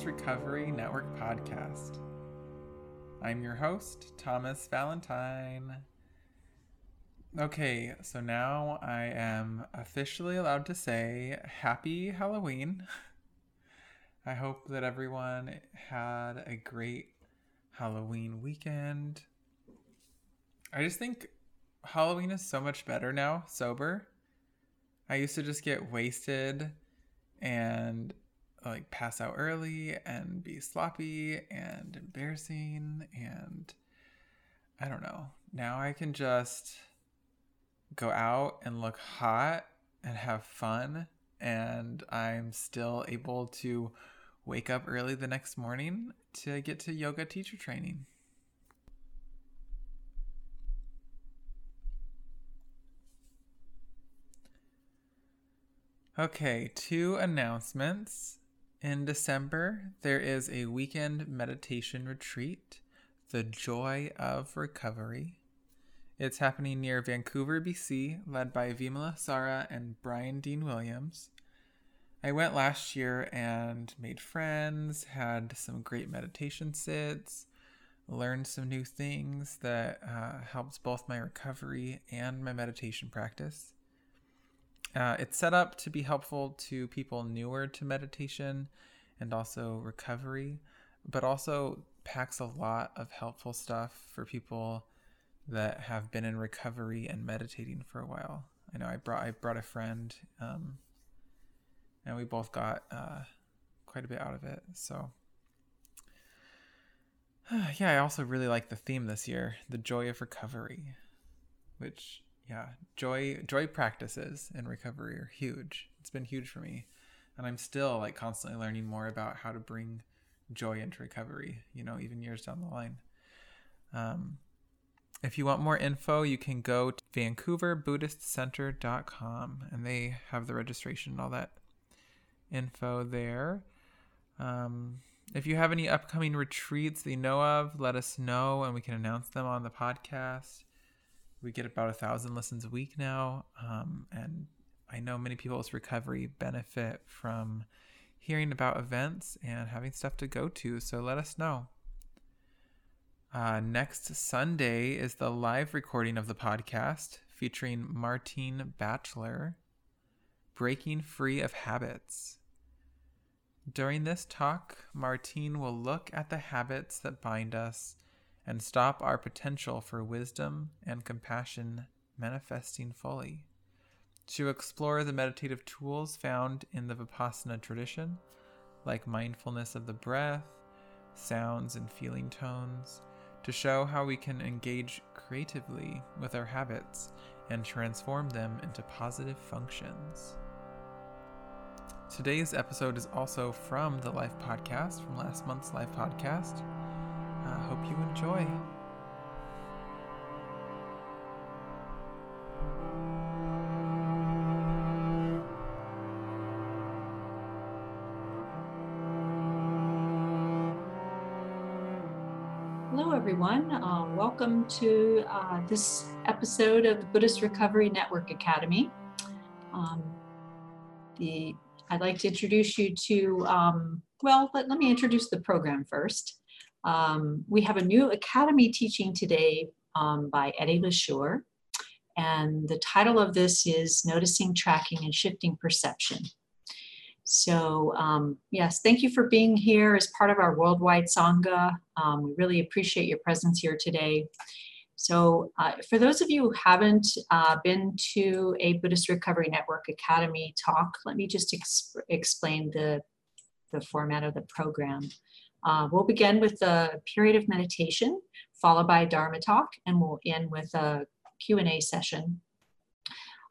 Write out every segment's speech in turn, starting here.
Recovery Network podcast. I'm your host, Thomas Valentine. Okay, so now I am officially allowed to say Happy Halloween. I hope that everyone had a great Halloween weekend. I just think Halloween is so much better now, sober. I used to just get wasted and like pass out early and be sloppy and embarrassing and I don't know. Now I can just go out and look hot and have fun and I'm still able to wake up early the next morning to get to yoga teacher training. Okay, two announcements. In December, there is a weekend meditation retreat, The Joy of Recovery. It's happening near Vancouver, BC, led by Vimalasara and Brian Dean Williams. I went last year and made friends, had some great meditation sits, learned some new things that uh, helped both my recovery and my meditation practice. Uh, it's set up to be helpful to people newer to meditation and also recovery, but also packs a lot of helpful stuff for people that have been in recovery and meditating for a while. I know I brought I brought a friend, um, and we both got uh, quite a bit out of it. So yeah, I also really like the theme this year, the joy of recovery, which yeah, joy joy practices in recovery are huge. It's been huge for me, and I'm still like constantly learning more about how to bring joy into recovery. You know, even years down the line. Um, if you want more info, you can go to vancouverbuddhistcenter.com and they have the registration and all that info there. Um, if you have any upcoming retreats that you know of, let us know and we can announce them on the podcast we get about a thousand listens a week now, um, and I know many people's recovery benefit from hearing about events and having stuff to go to. So let us know. Uh, next Sunday is the live recording of the podcast featuring Martine Batchelor, Breaking Free of Habits. During this talk, Martine will look at the habits that bind us and stop our potential for wisdom and compassion manifesting fully. To explore the meditative tools found in the Vipassana tradition, like mindfulness of the breath, sounds, and feeling tones, to show how we can engage creatively with our habits and transform them into positive functions. Today's episode is also from the Life Podcast, from last month's Life Podcast. Hope you enjoy. Hello, everyone. Uh, welcome to uh, this episode of the Buddhist Recovery Network Academy. Um, the I'd like to introduce you to, um, well, let, let me introduce the program first. Um, we have a new academy teaching today um, by Eddie LaSure. And the title of this is Noticing, Tracking, and Shifting Perception. So, um, yes, thank you for being here as part of our worldwide Sangha. Um, we really appreciate your presence here today. So, uh, for those of you who haven't uh, been to a Buddhist Recovery Network Academy talk, let me just exp- explain the, the format of the program. Uh, we'll begin with a period of meditation, followed by a Dharma talk, and we'll end with a Q&A session.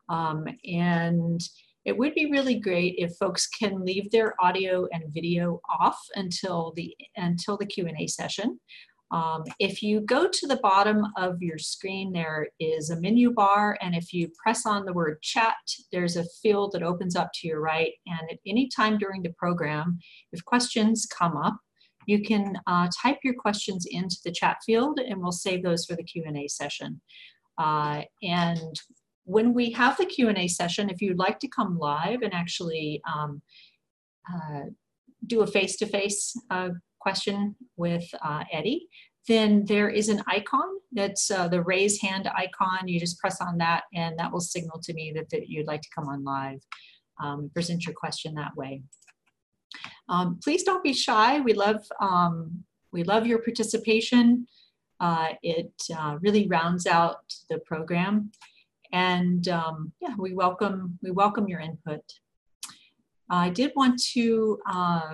Um, and it would be really great if folks can leave their audio and video off until the until the Q&A session. Um, if you go to the bottom of your screen, there is a menu bar, and if you press on the word chat, there's a field that opens up to your right. And at any time during the program, if questions come up, you can uh, type your questions into the chat field and we'll save those for the Q&A session. Uh, and when we have the Q&A session, if you'd like to come live and actually um, uh, do a face-to-face uh, question with uh, Eddie, then there is an icon that's uh, the raise hand icon. You just press on that and that will signal to me that, that you'd like to come on live, um, present your question that way. Um, please don't be shy. We love, um, we love your participation. Uh, it uh, really rounds out the program. And um, yeah, we welcome, we welcome your input. I did want to uh,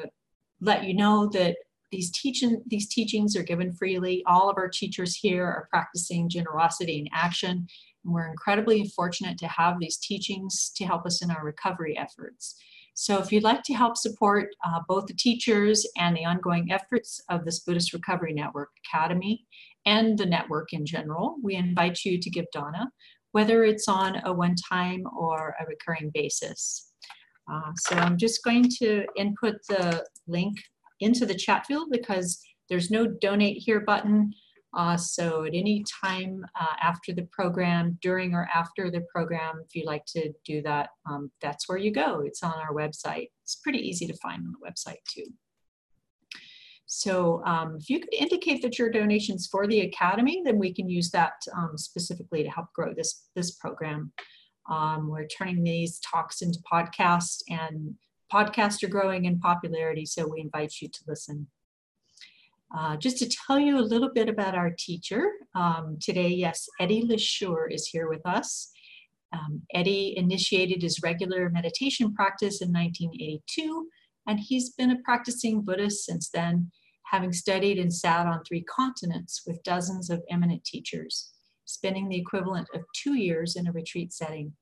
let you know that these teaching these teachings are given freely. All of our teachers here are practicing generosity in action, and we're incredibly fortunate to have these teachings to help us in our recovery efforts. So if you'd like to help support uh, both the teachers and the ongoing efforts of this Buddhist Recovery Network Academy and the network in general, we invite you to give dana, whether it's on a one-time or a recurring basis. Uh, so I'm just going to input the link into the chat field because there's no donate here button. Uh, so at any time uh, after the program, during or after the program, if you'd like to do that, um, that's where you go. It's on our website. It's pretty easy to find on the website too. So um, if you could indicate that your donations for the Academy, then we can use that um, specifically to help grow this, this program. Um, we're turning these talks into podcasts and podcasts are growing in popularity, so we invite you to listen. Uh, just to tell you a little bit about our teacher, um, today, yes, Eddie LeSure is here with us. Um, Eddie initiated his regular meditation practice in 1982, and he's been a practicing Buddhist since then, having studied and sat on three continents with dozens of eminent teachers, spending the equivalent of two years in a retreat setting.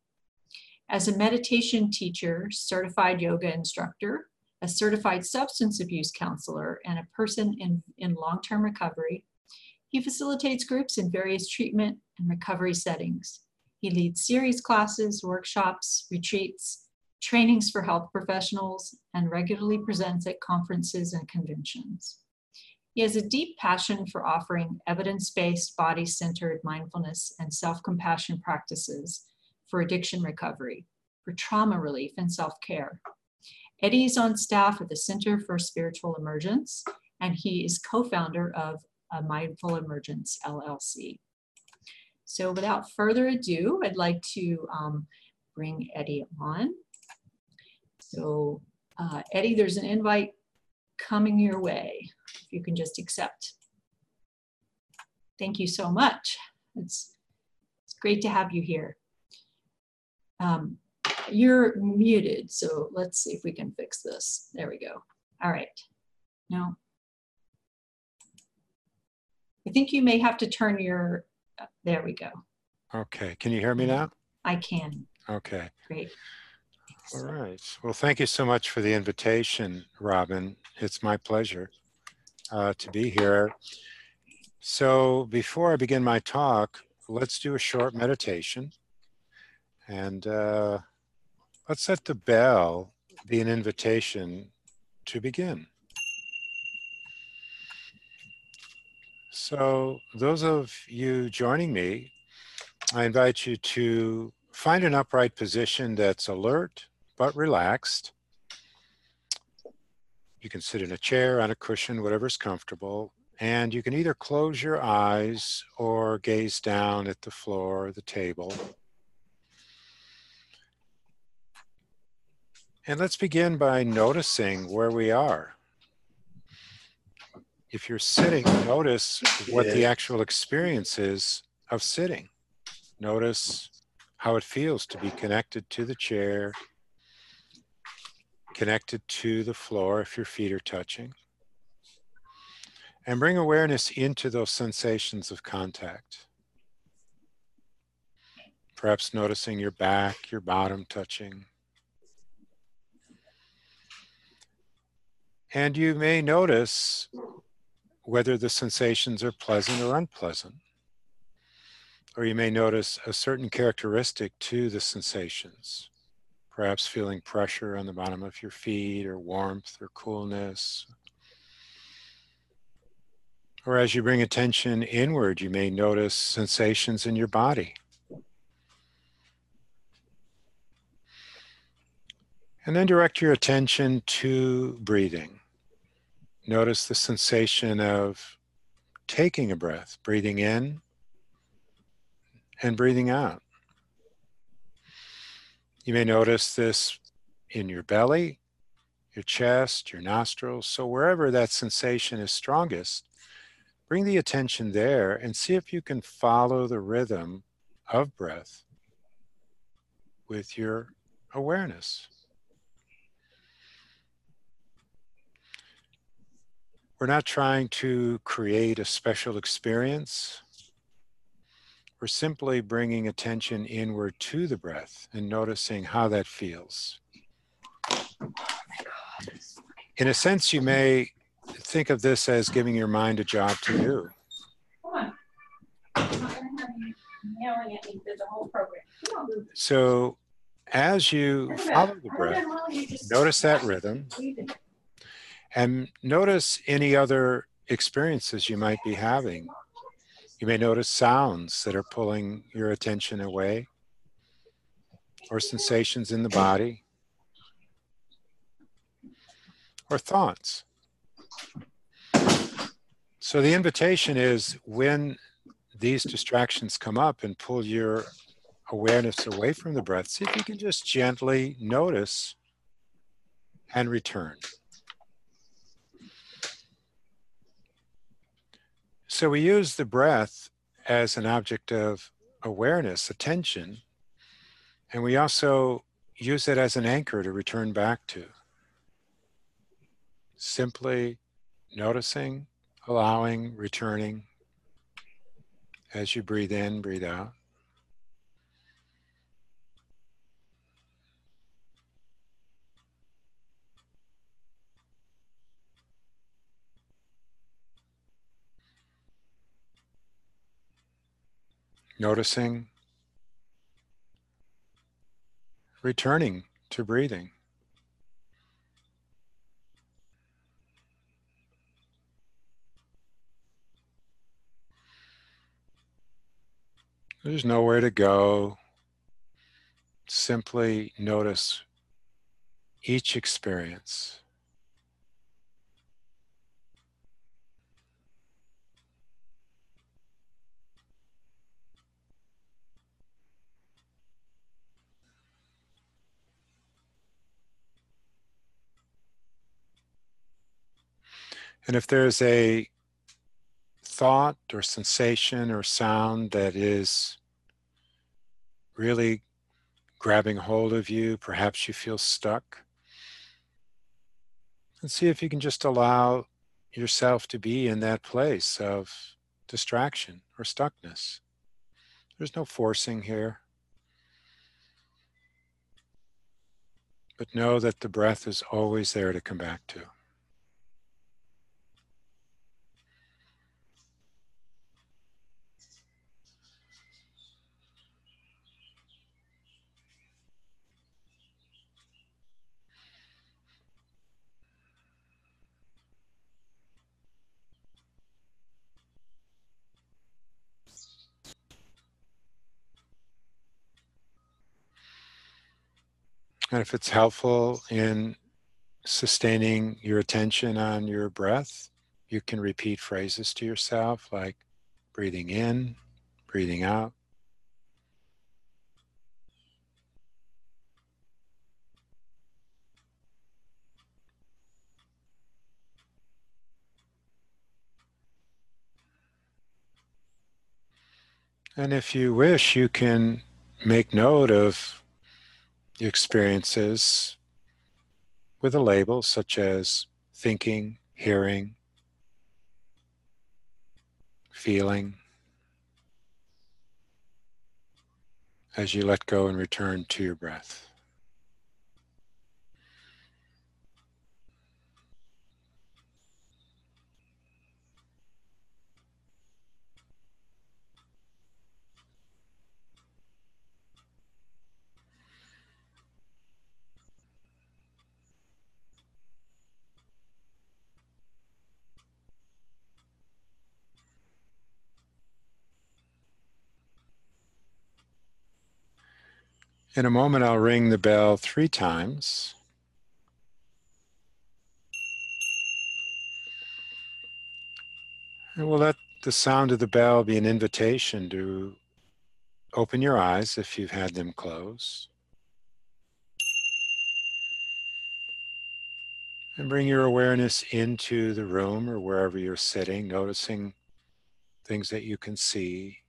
As a meditation teacher, certified yoga instructor, a certified substance abuse counselor, and a person in, in long term recovery, he facilitates groups in various treatment and recovery settings. He leads series classes, workshops, retreats, trainings for health professionals, and regularly presents at conferences and conventions. He has a deep passion for offering evidence based, body centered mindfulness and self compassion practices for addiction recovery, for trauma relief, and self care. Eddie is on staff at the Center for Spiritual Emergence, and he is co founder of a Mindful Emergence LLC. So, without further ado, I'd like to um, bring Eddie on. So, uh, Eddie, there's an invite coming your way. If you can just accept. Thank you so much. It's, it's great to have you here. Um, you're muted, so let's see if we can fix this. There we go. All right. No. I think you may have to turn your, uh, there we go. Okay, can you hear me now? I can. Okay. Great. All right. Well, thank you so much for the invitation, Robin. It's my pleasure uh, to be here. So before I begin my talk, let's do a short meditation. And uh, let's let the bell be an invitation to begin. So, those of you joining me, I invite you to find an upright position that's alert but relaxed. You can sit in a chair, on a cushion, whatever's comfortable. And you can either close your eyes or gaze down at the floor or the table. And let's begin by noticing where we are. If you're sitting, notice what the actual experience is of sitting. Notice how it feels to be connected to the chair, connected to the floor if your feet are touching. And bring awareness into those sensations of contact. Perhaps noticing your back, your bottom touching. And you may notice whether the sensations are pleasant or unpleasant. Or you may notice a certain characteristic to the sensations, perhaps feeling pressure on the bottom of your feet, or warmth, or coolness. Or as you bring attention inward, you may notice sensations in your body. And then direct your attention to breathing. Notice the sensation of taking a breath, breathing in and breathing out. You may notice this in your belly, your chest, your nostrils. So, wherever that sensation is strongest, bring the attention there and see if you can follow the rhythm of breath with your awareness. We're not trying to create a special experience. We're simply bringing attention inward to the breath and noticing how that feels. In a sense, you may think of this as giving your mind a job to do. So, as you follow the breath, notice that rhythm and notice any other experiences you might be having. You may notice sounds that are pulling your attention away or sensations in the body or thoughts. So the invitation is when these distractions come up and pull your awareness away from the breath, see if you can just gently notice and return. So we use the breath as an object of awareness, attention, and we also use it as an anchor to return back to. Simply noticing, allowing, returning as you breathe in, breathe out. Noticing, returning to breathing. There's nowhere to go. Simply notice each experience. And if there's a thought or sensation or sound that is really grabbing hold of you, perhaps you feel stuck, and see if you can just allow yourself to be in that place of distraction or stuckness. There's no forcing here. But know that the breath is always there to come back to. And if it's helpful in sustaining your attention on your breath, you can repeat phrases to yourself like breathing in, breathing out. And if you wish, you can make note of experiences with a label such as thinking, hearing, feeling, as you let go and return to your breath. In a moment, I'll ring the bell three times. And we'll let the sound of the bell be an invitation to open your eyes if you've had them closed. And bring your awareness into the room or wherever you're sitting, noticing things that you can see.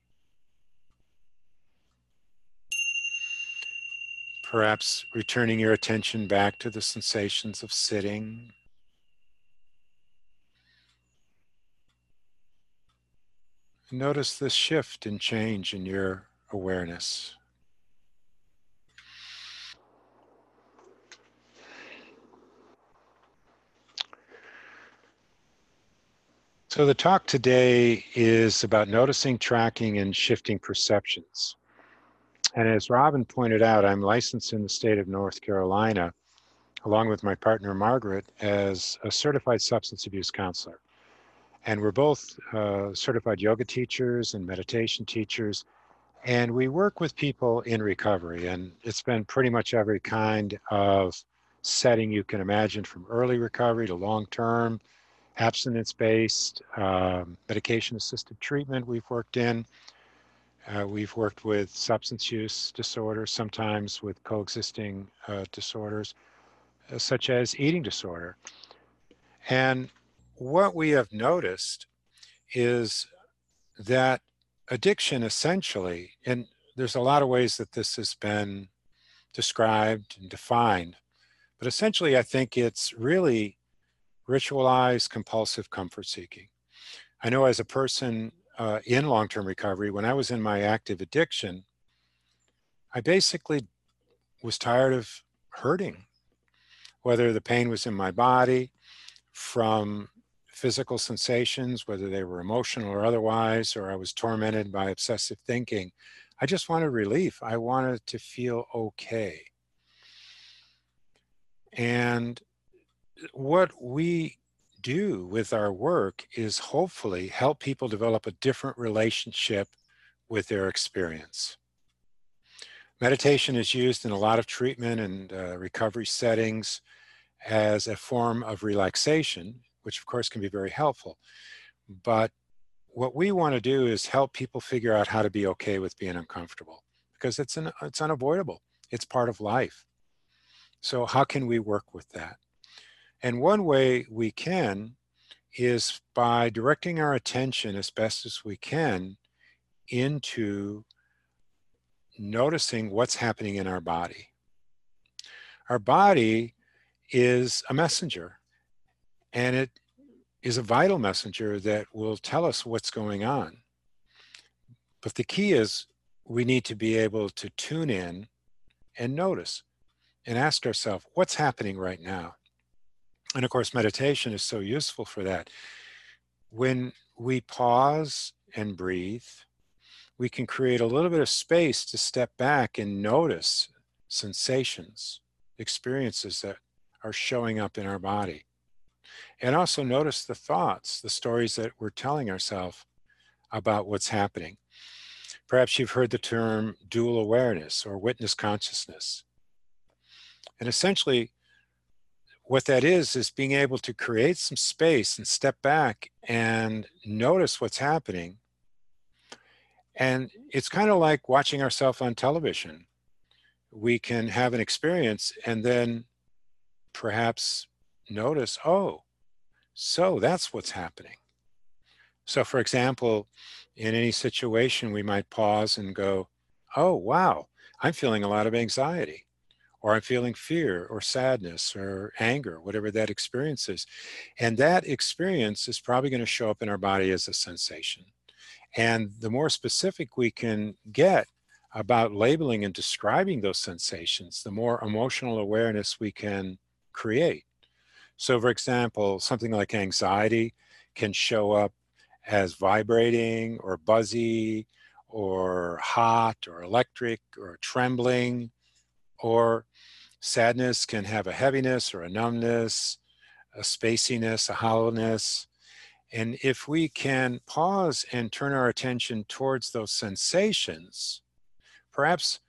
Perhaps returning your attention back to the sensations of sitting. Notice this shift and change in your awareness. So, the talk today is about noticing, tracking, and shifting perceptions. And as Robin pointed out, I'm licensed in the state of North Carolina, along with my partner Margaret, as a certified substance abuse counselor. And we're both uh, certified yoga teachers and meditation teachers. And we work with people in recovery. And it's been pretty much every kind of setting you can imagine from early recovery to long term, abstinence based, um, medication assisted treatment we've worked in. Uh, we've worked with substance use disorders, sometimes with coexisting uh, disorders, uh, such as eating disorder. And what we have noticed is that addiction essentially, and there's a lot of ways that this has been described and defined, but essentially, I think it's really ritualized compulsive comfort seeking. I know as a person uh, in long term recovery, when I was in my active addiction, I basically was tired of hurting, whether the pain was in my body from physical sensations, whether they were emotional or otherwise, or I was tormented by obsessive thinking. I just wanted relief. I wanted to feel okay. And what we do with our work is hopefully help people develop a different relationship with their experience. Meditation is used in a lot of treatment and uh, recovery settings as a form of relaxation which of course can be very helpful. But what we want to do is help people figure out how to be okay with being uncomfortable because it's an, it's unavoidable. It's part of life. So how can we work with that? And one way we can is by directing our attention as best as we can into noticing what's happening in our body. Our body is a messenger. And it is a vital messenger that will tell us what's going on. But the key is we need to be able to tune in and notice and ask ourselves, what's happening right now? And of course, meditation is so useful for that. When we pause and breathe, we can create a little bit of space to step back and notice sensations, experiences that are showing up in our body. And also notice the thoughts, the stories that we're telling ourselves about what's happening. Perhaps you've heard the term dual awareness or witness consciousness. And essentially, what that is, is being able to create some space and step back and notice what's happening. And it's kind of like watching ourselves on television. We can have an experience and then perhaps notice, oh, so that's what's happening. So, for example, in any situation, we might pause and go, Oh, wow, I'm feeling a lot of anxiety, or I'm feeling fear, or sadness, or anger, whatever that experience is. And that experience is probably going to show up in our body as a sensation. And the more specific we can get about labeling and describing those sensations, the more emotional awareness we can create. So, for example, something like anxiety can show up as vibrating or buzzy or hot or electric or trembling, or sadness can have a heaviness or a numbness, a spaciness, a hollowness. And if we can pause and turn our attention towards those sensations, perhaps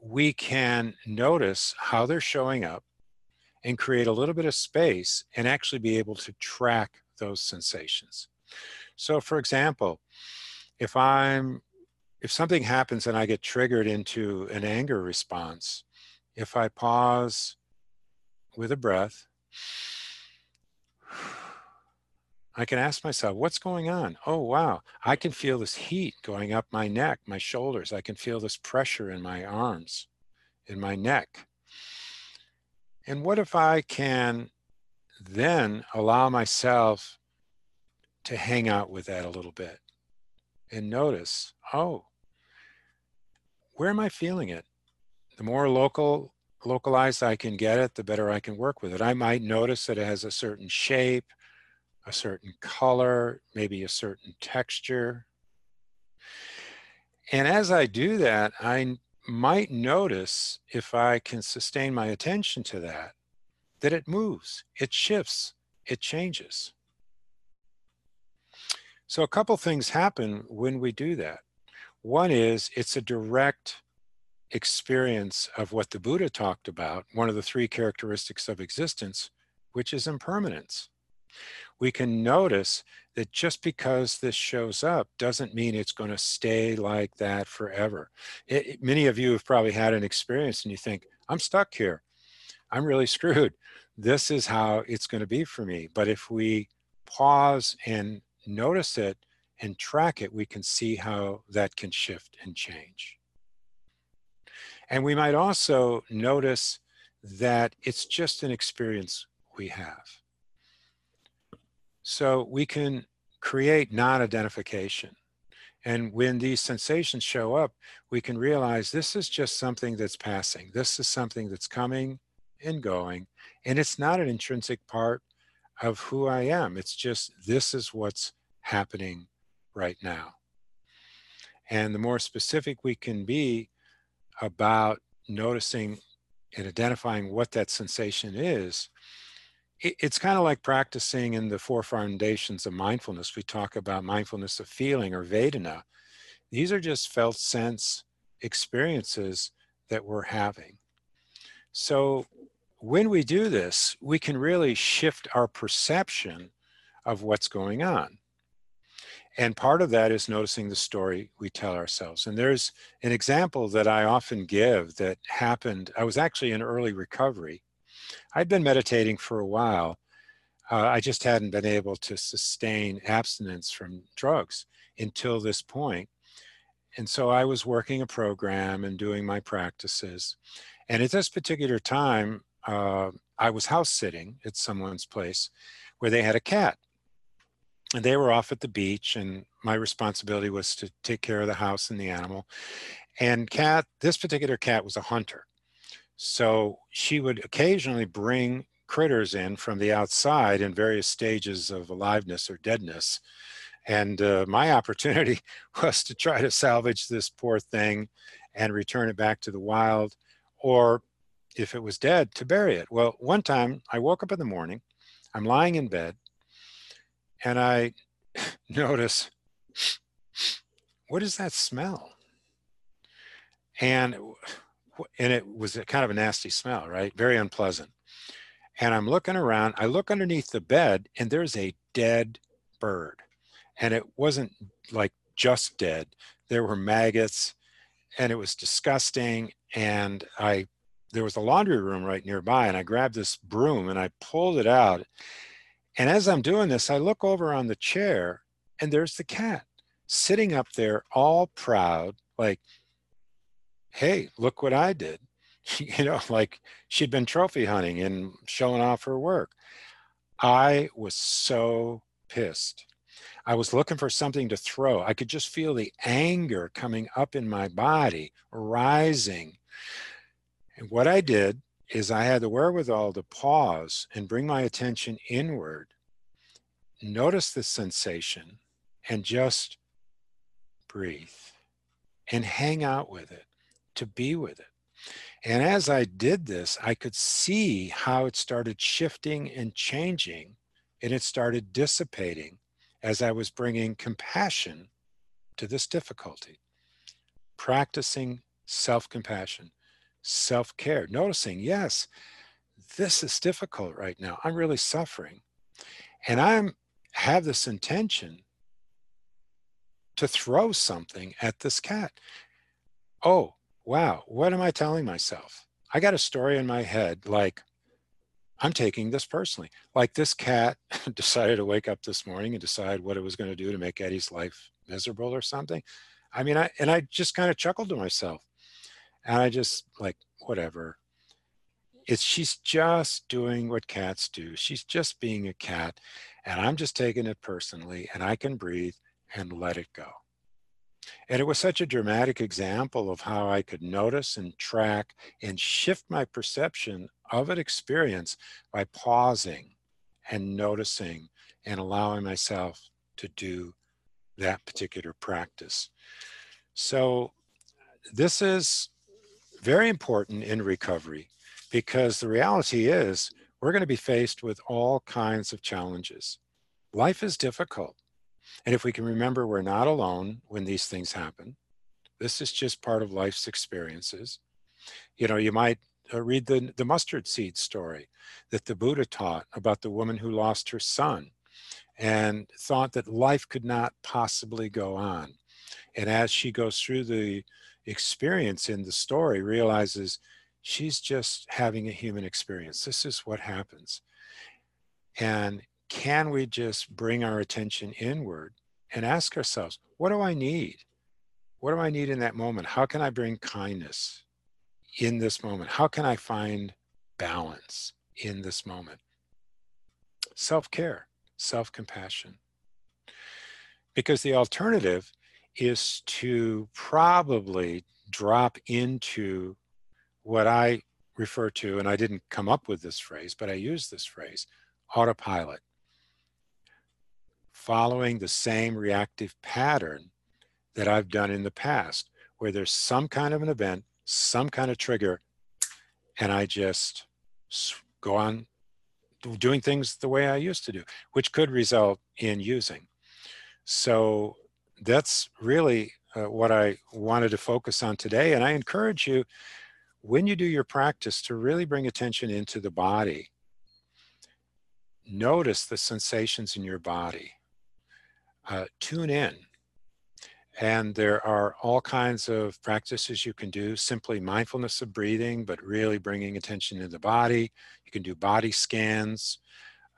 we can notice how they're showing up and create a little bit of space and actually be able to track those sensations. So for example, if I'm if something happens and I get triggered into an anger response, if I pause with a breath, I can ask myself, what's going on? Oh, wow. I can feel this heat going up my neck, my shoulders. I can feel this pressure in my arms, in my neck. And what if I can then allow myself to hang out with that a little bit and notice, oh, where am I feeling it? The more local, localized I can get it, the better I can work with it. I might notice that it has a certain shape, a certain color, maybe a certain texture. And as I do that, I might notice if I can sustain my attention to that, that it moves, it shifts, it changes. So a couple things happen when we do that. One is it's a direct experience of what the Buddha talked about, one of the three characteristics of existence, which is impermanence. We can notice that just because this shows up doesn't mean it's going to stay like that forever. It, it, many of you have probably had an experience and you think, I'm stuck here. I'm really screwed. This is how it's going to be for me. But if we pause and notice it and track it, we can see how that can shift and change. And we might also notice that it's just an experience we have. So we can create non-identification. And when these sensations show up, we can realize this is just something that's passing. This is something that's coming and going. And it's not an intrinsic part of who I am. It's just this is what's happening right now. And the more specific we can be about noticing and identifying what that sensation is, it, it's kind of like practicing in the four foundations of mindfulness. We talk about mindfulness of feeling or Vedana. These are just felt sense experiences that we're having. So when we do this, we can really shift our perception of what's going on. And part of that is noticing the story we tell ourselves. And there's an example that I often give that happened. I was actually in early recovery. I'd been meditating for a while. Uh, I just hadn't been able to sustain abstinence from drugs until this point. And so I was working a program and doing my practices. And at this particular time, uh, I was house sitting at someone's place where they had a cat and they were off at the beach and my responsibility was to take care of the house and the animal. And cat this particular cat was a hunter. So she would occasionally bring critters in from the outside in various stages of aliveness or deadness. And uh, my opportunity was to try to salvage this poor thing and return it back to the wild or if it was dead to bury it. Well one time i woke up in the morning i'm lying in bed and I notice, what is that smell? And and it was kind of a nasty smell, right? Very unpleasant. And I'm looking around, I look underneath the bed and there's a dead bird. And it wasn't like just dead. There were maggots and it was disgusting. And I there was a laundry room right nearby and I grabbed this broom and I pulled it out and as I'm doing this, I look over on the chair and there's the cat sitting up there all proud, like, hey, look what I did. you know, like she'd been trophy hunting and showing off her work. I was so pissed. I was looking for something to throw. I could just feel the anger coming up in my body, rising. And what I did is I had the wherewithal to pause and bring my attention inward, notice the sensation, and just breathe and hang out with it, to be with it. And as I did this, I could see how it started shifting and changing, and it started dissipating as I was bringing compassion to this difficulty, practicing self compassion self care, noticing, yes, this is difficult right now. I'm really suffering. And I'm have this intention to throw something at this cat. Oh, wow, what am I telling myself? I got a story in my head like, I'm taking this personally. Like this cat decided to wake up this morning and decide what it was going to do to make Eddie's life miserable or something. I mean, I and I just kind of chuckled to myself. And I just like, whatever. It's she's just doing what cats do. She's just being a cat. And I'm just taking it personally and I can breathe and let it go. And it was such a dramatic example of how I could notice and track and shift my perception of an experience by pausing and noticing and allowing myself to do that particular practice. So, this is very important in recovery because the reality is we're going to be faced with all kinds of challenges. Life is difficult. And if we can remember we're not alone when these things happen, this is just part of life's experiences. You know, you might uh, read the, the mustard seed story that the Buddha taught about the woman who lost her son and thought that life could not possibly go on. And as she goes through the experience in the story, realizes she's just having a human experience. This is what happens. And can we just bring our attention inward and ask ourselves, what do I need? What do I need in that moment? How can I bring kindness in this moment? How can I find balance in this moment? Self care, self compassion. Because the alternative is to probably drop into what I refer to, and I didn't come up with this phrase, but I use this phrase autopilot following the same reactive pattern that I've done in the past, where there's some kind of an event, some kind of trigger, and I just go on doing things the way I used to do, which could result in using. So that's really uh, what I wanted to focus on today. And I encourage you, when you do your practice, to really bring attention into the body. Notice the sensations in your body uh, tune in. And there are all kinds of practices you can do, simply mindfulness of breathing, but really bringing attention to the body. You can do body scans.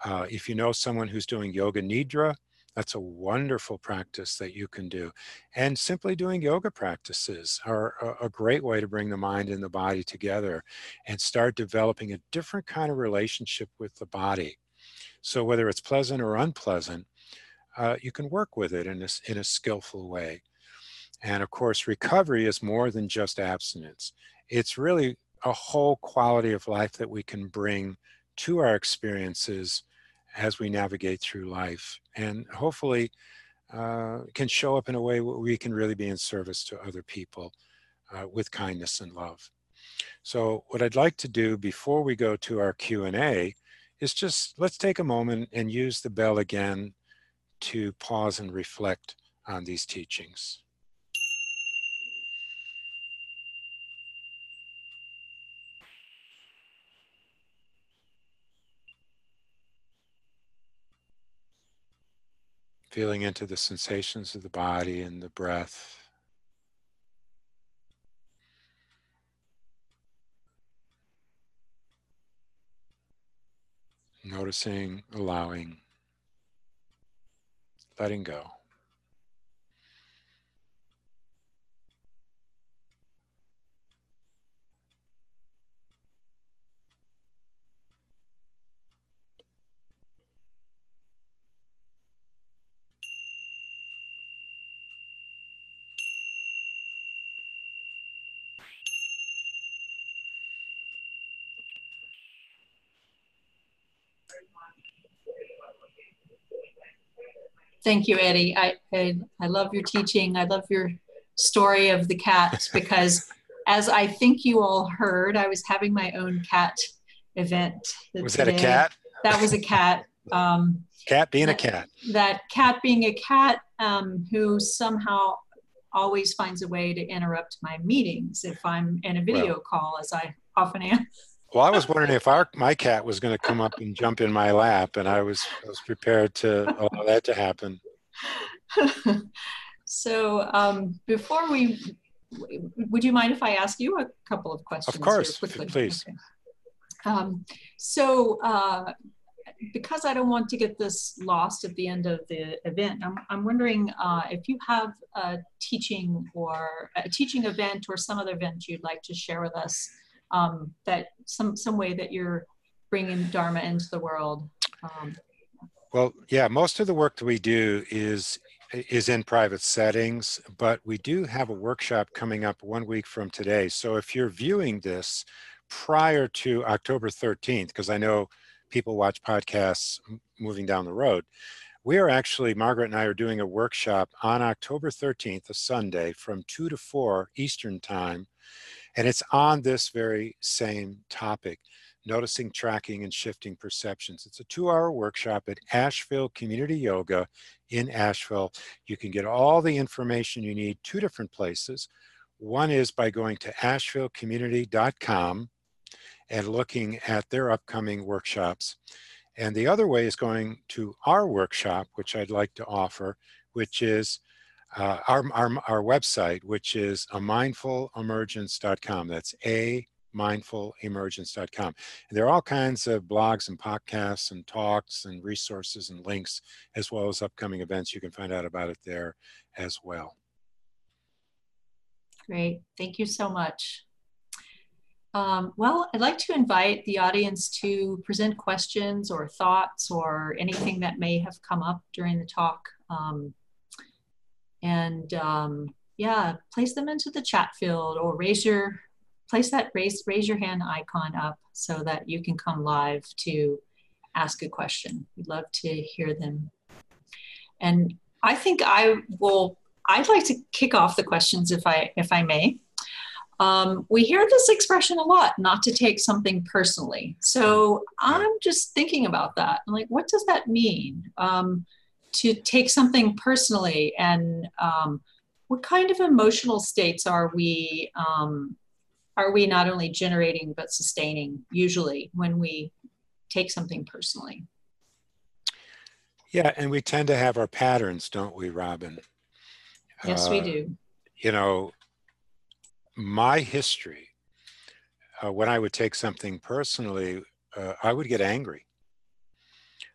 Uh, if you know someone who's doing yoga nidra, that's a wonderful practice that you can do. And simply doing yoga practices are a, great way to bring the mind and the body together and start developing a different kind of relationship with the body. So, whether it's pleasant or unpleasant, uh, you can work with it in a, in a skillful way. And of course, recovery is more than just abstinence. It's really a whole quality of life that we can bring to our experiences as we navigate through life and hopefully uh, can show up in a way where we can really be in service to other people uh, with kindness and love. So what I'd like to do before we go to our Q&A is just let's take a moment and use the bell again to pause and reflect on these teachings. Feeling into the sensations of the body and the breath. Noticing, allowing letting go. Thank you, Eddie. I, I, I love your teaching. I love your story of the cats because, as I think you all heard, I was having my own cat event. Was today. that a cat? That was a cat. Um, cat being that, a cat. That cat being a cat um, who somehow always finds a way to interrupt my meetings if I'm in a video well, call, as I often am. Well, I was wondering if our my cat was going to come up and jump in my lap, and I was I was prepared to allow that to happen. so um, before we, would you mind if I ask you a couple of questions? Of course, please. Okay. Um, so uh, because I don't want to get this lost at the end of the event, I'm, I'm wondering uh, if you have a teaching or a teaching event or some other event you'd like to share with us um, that some some way that you're bringing Dharma into the world. Um, well, yeah, most of the work that we do is is in private settings, but we do have a workshop coming up one week from today. So if you're viewing this prior to October 13th, because I know people watch podcasts moving down the road, we are actually, Margaret and I are doing a workshop on October 13th, a Sunday, from 2 to 4 Eastern Time and it's on this very same topic, noticing, tracking, and shifting perceptions. It's a two hour workshop at Asheville Community Yoga in Asheville. You can get all the information you need two different places. One is by going to AshevilleCommunity.com and looking at their upcoming workshops. And the other way is going to our workshop, which I'd like to offer, which is uh, our, our, our website, which is a mindfulemergence.com. That's a mindfulemergence.com. And there are all kinds of blogs and podcasts and talks and resources and links, as well as upcoming events. You can find out about it there as well. Great. Thank you so much. Um, well, I'd like to invite the audience to present questions or thoughts or anything that may have come up during the talk. Um, and um, yeah, place them into the chat field or raise your place that raise raise your hand icon up so that you can come live to ask a question. We'd love to hear them. And I think I will. I'd like to kick off the questions if I if I may. Um, we hear this expression a lot, not to take something personally. So I'm just thinking about that. I'm like, what does that mean? Um, to take something personally and um, what kind of emotional states are we um, are we not only generating but sustaining usually when we take something personally? Yeah and we tend to have our patterns don't we robin? Yes uh, we do. you know my history uh, when i would take something personally uh, i would get angry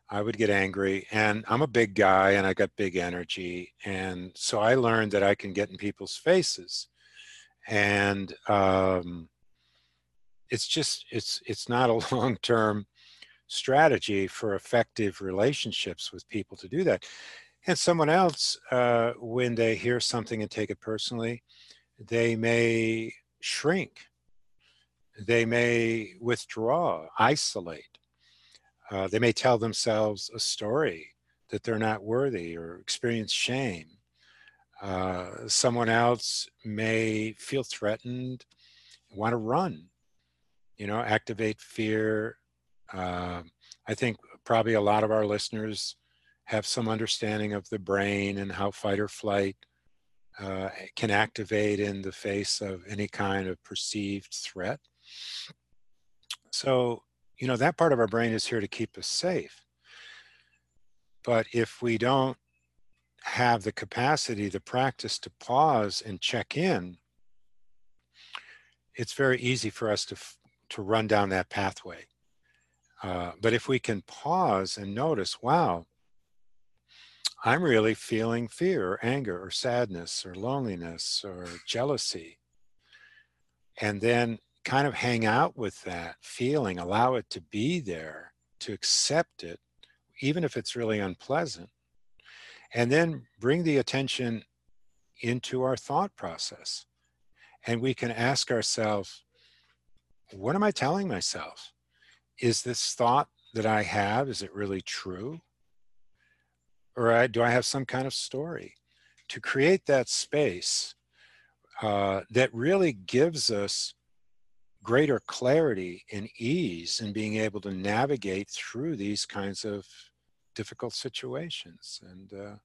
I would get angry and I'm a big guy and I got big energy. And so I learned that I can get in people's faces. And um, it's just, it's, it's not a long-term strategy for effective relationships with people to do that. And someone else, uh, when they hear something and take it personally, they may shrink. They may withdraw, isolate uh, they may tell themselves a story that they're not worthy or experience shame. Uh, someone else may feel threatened, want to run, you know, activate fear. Uh, I think probably a lot of our listeners have some understanding of the brain and how fight or flight uh, can activate in the face of any kind of perceived threat. So you know, that part of our brain is here to keep us safe. But if we don't have the capacity, the practice to pause and check in, it's very easy for us to, to run down that pathway. Uh, but if we can pause and notice, wow, I'm really feeling fear or anger or sadness or loneliness or jealousy. And then kind of hang out with that feeling, allow it to be there, to accept it, even if it's really unpleasant. And then bring the attention into our thought process. And we can ask ourselves, what am I telling myself? Is this thought that I have, is it really true? Or do I have some kind of story? To create that space uh, that really gives us greater clarity and ease in being able to navigate through these kinds of difficult situations. And uh,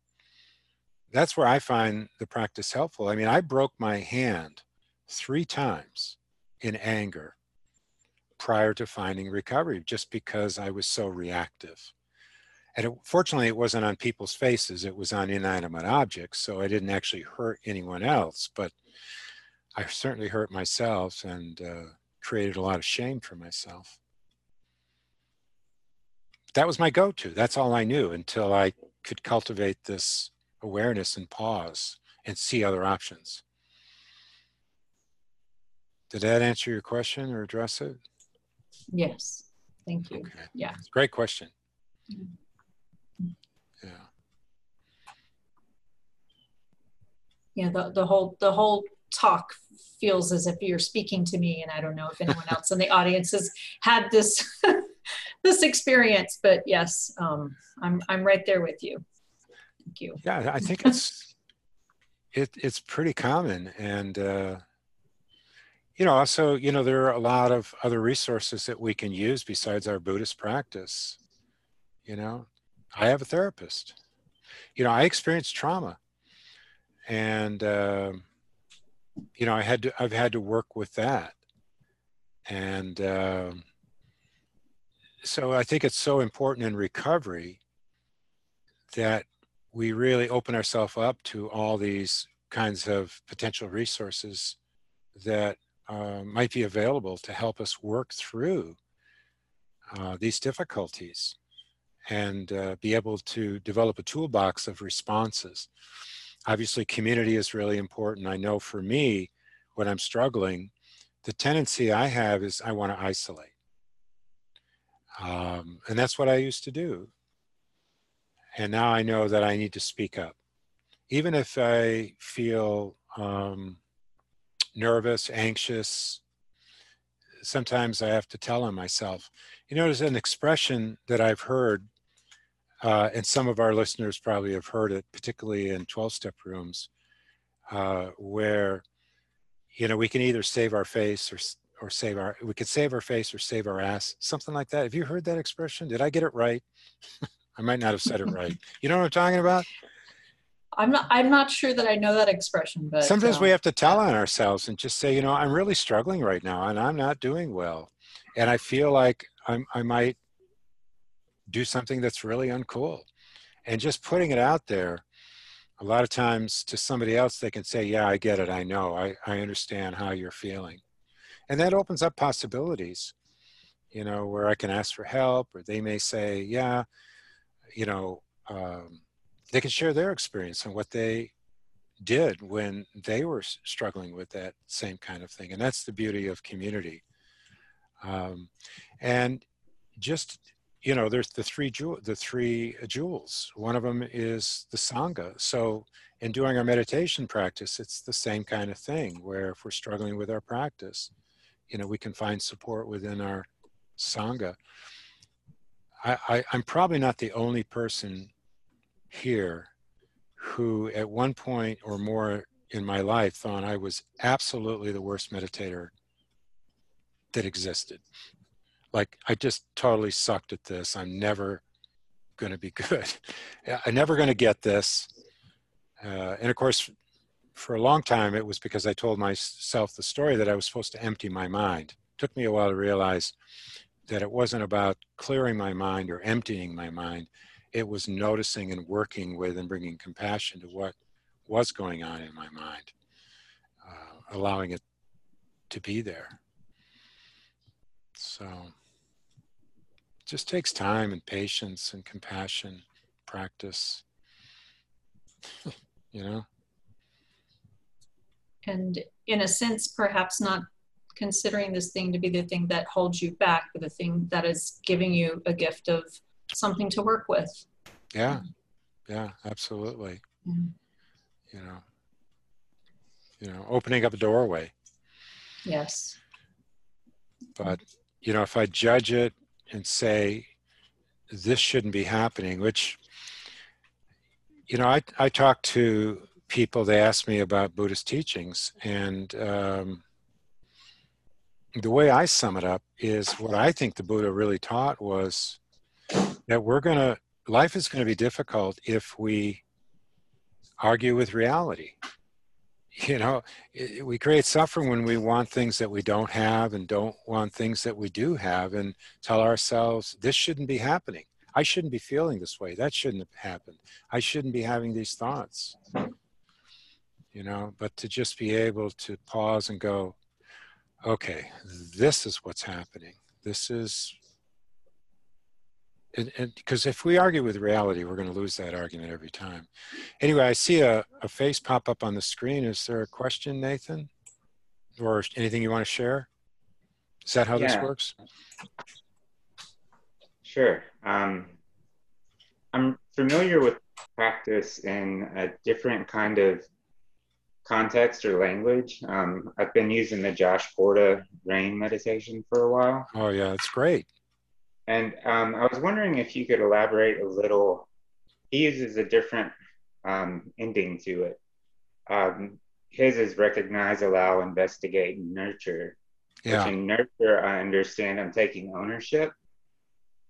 that's where I find the practice helpful. I mean, I broke my hand three times in anger prior to finding recovery just because I was so reactive. And it, fortunately, it wasn't on people's faces, it was on inanimate objects. So I didn't actually hurt anyone else, but I certainly hurt myself and uh, created a lot of shame for myself. That was my go to. That's all I knew until I could cultivate this awareness and pause and see other options. Did that answer your question or address it? Yes, thank you. Okay. Yeah. Great question. Mhm. Yeah. Yeah, the, the whole, the whole talk feels as if you're speaking to me and I don't know if anyone else in the audience has had this, this experience, but yes, um, I'm, I'm right there with you. Thank you. Yeah, I think it's it it's pretty common and uh you know also you know there are a lot of other resources that we can use besides our buddhist practice you know i have a therapist you know i experienced trauma and um you know i had to i've had to work with that and um so i think it's so important in recovery that we really open ourselves up to all these kinds of potential resources that uh, might be available to help us work through uh, these difficulties and uh, be able to develop a toolbox of responses. Obviously, community is really important. I know for me, when I'm struggling, the tendency I have is I want to isolate. Um, and that's what I used to do. And now I know that I need to speak up. Even if I feel um, nervous, anxious, sometimes I have to tell on myself. You know, there's an expression that I've heard, uh, and some of our listeners probably have heard it, particularly in 12 step rooms, uh, where, you know, we can either save our face or, or save our, we could save our face or save our ass, something like that. Have you heard that expression? Did I get it right? I might not have said it right. You know what I'm talking about? I'm not, I'm not sure that I know that expression, but. Sometimes um, we have to tell on ourselves and just say, you know, I'm really struggling right now and I'm not doing well. And I feel like I'm, I might do something that's really uncool. And just putting it out there, a lot of times to somebody else, they can say, yeah, I get it. I know. I, I understand how you're feeling. And that opens up possibilities, you know, where I can ask for help or they may say, yeah, you know, um, they can share their experience and what they did when they were struggling with that same kind of thing. And that's the beauty of community. Um, and just, you know, there's the three jewel, the three uh, jewels. One of them is the Sangha. So in doing our meditation practice, it's the same kind of thing where if we're struggling with our practice, you know, we can find support within our Sangha. I, I, I'm probably not the only person here who at one point or more in my life thought I was absolutely the worst meditator that existed. Like I just totally sucked at this. I'm never going to be good. I'm never going to get this. Uh, and of course, for a long time, it was because I told myself the story that I was supposed to empty my mind. It took me a while to realize that it wasn't about clearing my mind or emptying my mind it was noticing and working with and bringing compassion to what was going on in my mind, uh, allowing it to be there. So just takes time and patience and compassion, practice, you know? And in a sense, perhaps not considering this thing to be the thing that holds you back, but the thing that is giving you a gift of something to work with. Yeah, yeah, absolutely. Mhm. You know, you know, opening up a doorway. Yes. But you know, if I judge it and say this shouldn't be happening, which you know, I I talk to people. They ask me about Buddhist teachings, and um, the way I sum it up is what I think the Buddha really taught was that we're going to life is going to be difficult if we argue with reality you know, it, we create suffering when we want things that we don't have and don't want things that we do have and tell ourselves, this shouldn't be happening. I shouldn't be feeling this way. That shouldn't have happened. I shouldn't be having these thoughts. You know, but to just be able to pause and go, okay, this is what's happening. This is because if we argue with reality, we're going to lose that argument every time. Anyway, I see a, a face pop up on the screen. Is there a question, Nathan? Or anything you want to share? Is that how yeah. this works? Sure. Um, I'm familiar with practice in a different kind of context or language. Um, I've been using the Josh Porta rain meditation for a while. Oh, yeah, it's great. And um, I was wondering if you could elaborate a little. He uses a different um, ending to it. Um, his is recognize, allow, investigate, and nurture. Yeah. Which in nurture, I understand I'm taking ownership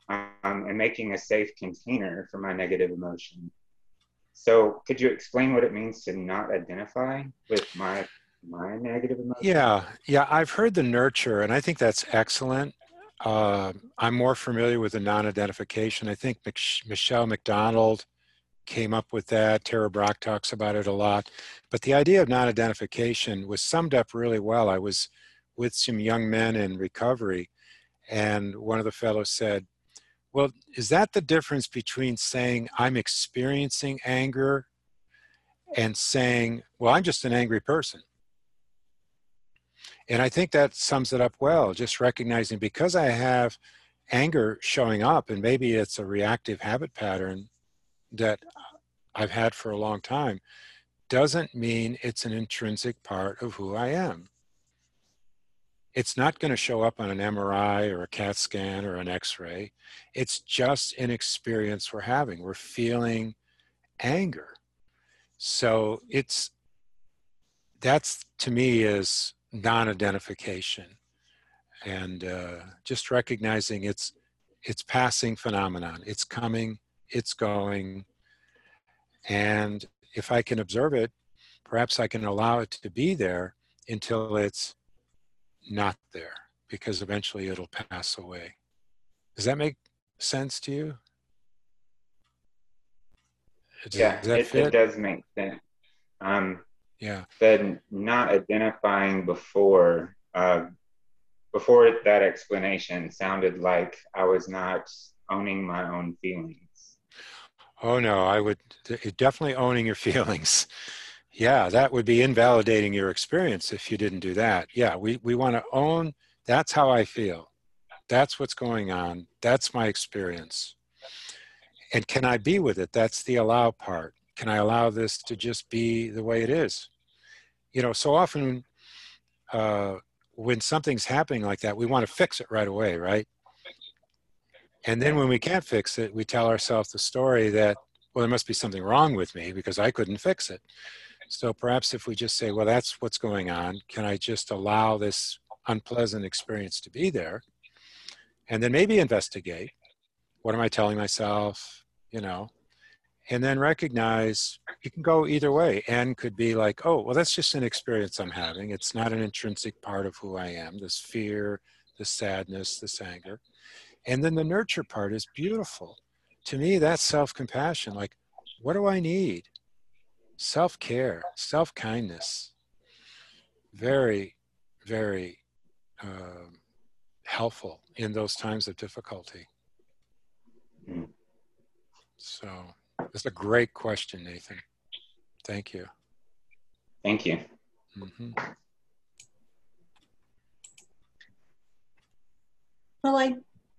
um, and making a safe container for my negative emotion. So, could you explain what it means to not identify with my my negative emotion? Yeah, yeah, I've heard the nurture, and I think that's excellent. Uh, I'm more familiar with the non-identification. I think Mich- Michele McDonald came up with that. Tara Brach talks about it a lot. But the idea of non-identification was summed up really well. I was with some young men in recovery, and one of the fellows said, well, is that the difference between saying I'm experiencing anger and saying, well, I'm just an angry person? And I think that sums it up well, just recognizing because I have anger showing up, and maybe it's a reactive habit pattern that I've had for a long time, doesn't mean it's an intrinsic part of who I am. It's not going to show up on an MRI or a CAT scan or an X ray. It's just an experience we're having. We're feeling anger. So it's that's to me is non-identification and uh, just recognizing it's it's passing phenomenon it's coming it's going. And if i can observe it perhaps i can allow it to be there until it's not there because eventually it'll pass away. Does that make sense to you? Does, yeah does it, it, does make sense. Um, yeah. Said not identifying before uh, before that explanation sounded like i was not owning my own feelings. Oh no i would definitely owning your feelings. Yeah that would be invalidating your experience if you didn't do that. Yeah we, we want to own that's how i feel. That's what's going on. That's my experience. And can i be with it? That's the allow part can I allow this to just be the way it is? You know, so often uh, when something's happening like that, we want to fix it right away, right? And then when we can't fix it, we tell ourselves the story that, well, there must be something wrong with me because I couldn't fix it. So perhaps if we just say, well, that's what's going on, can I just allow this unpleasant experience to be there? And then maybe investigate. What am I telling myself? You know, and then recognize it can go either way. And could be like, oh, well, that's just an experience I'm having. It's not an intrinsic part of who I am, this fear, this sadness, this anger. And then the nurture part is beautiful. To me, that's self compassion. Like, what do I need? Self care, self kindness. Very, very uh, helpful in those times of difficulty. Hmm. So. That's a great question, Nathan. Thank you. Thank you. Mm-hmm. Well, I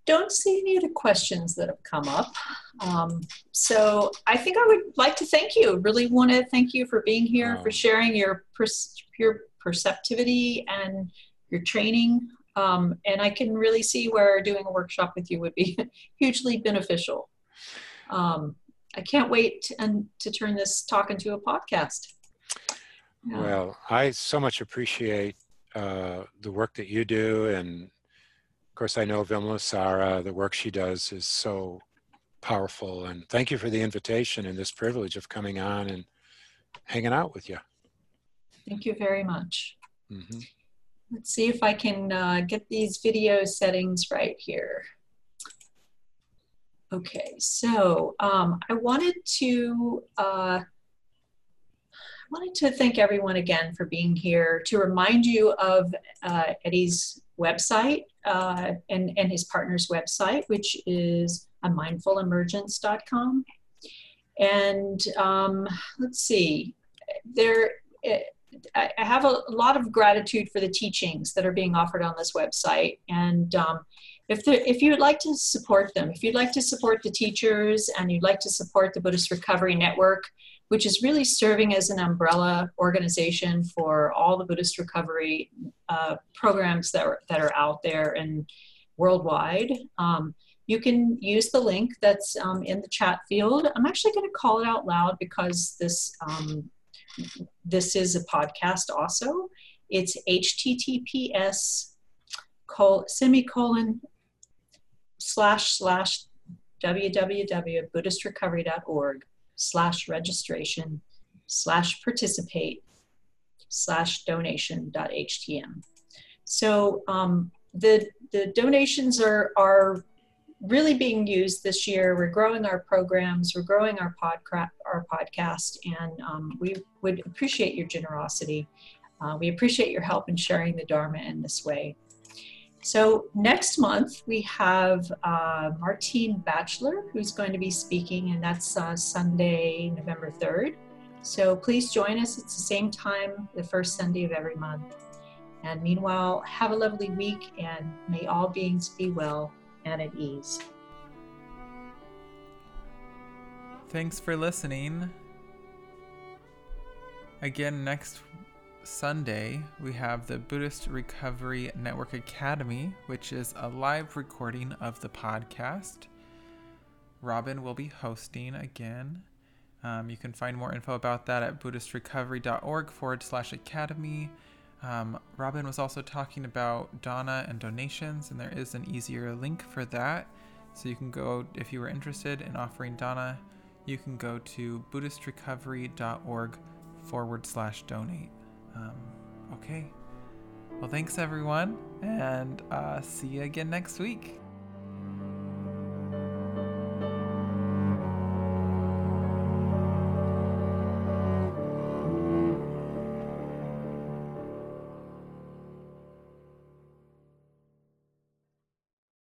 don't see any of the questions that have come up. Um, so I think I would like to thank you. Really want to thank you for being here, for sharing your per- your perceptivity and your training. Um, and I can really see where doing a workshop with you would be hugely beneficial. I can't wait to, and to turn this talk into a podcast. Yeah. Well, I so much appreciate uh, the work that you do, and of course, I know Vimalasara. The work she does is so powerful, and thank you for the invitation and this privilege of coming on and hanging out with you. Thank you very much. Mhm. Let's see if I can uh, get these video settings right here. Okay, so um, I wanted to uh, wanted to thank everyone again for being here. To remind you of uh, Eddie's website uh, and and his partner's website, which is a mindfulemergence.com. And um, let's see, there. I I have a lot of gratitude for the teachings that are being offered on this website, and um, if if you would like to support them, if you'd like to support the teachers and you'd like to support the Buddhist Recovery Network, which is really serving as an umbrella organization for all the Buddhist recovery uh, programs that are, that are out there and worldwide, um, you can use the link that's um, in the chat field. I'm actually going to call it out loud because this um, this is a podcast also. It's https col- semicolon slash slash www.buddhistrecovery.org slash registration slash participate slash donation.htm. So um, the, the donations are, are really being used this year. We're growing our programs, we're growing our, our podcast, and um, we would appreciate your generosity. Uh, we appreciate your help in sharing the Dharma in this way. So next month we have uh, Martine Batchelor who's going to be speaking, and that's uh, Sunday, November 3rd. So please join us. It's the same time, the first Sunday of every month. And meanwhile, have a lovely week, and may all beings be well and at ease. Thanks for listening. Again, next Sunday, we have the Buddhist Recovery Network Academy, which is a live recording of the podcast. Robin will be hosting again. Um, you can find more info about that at BuddhistRecovery.org forward slash academy. Um, Robin was also talking about dana and donations, and there is an easier link for that. So you can go, if you were interested in offering dana, you can go to BuddhistRecovery.org forward slash donate. Um, okay. Well, thanks everyone, and uh, see you again next week.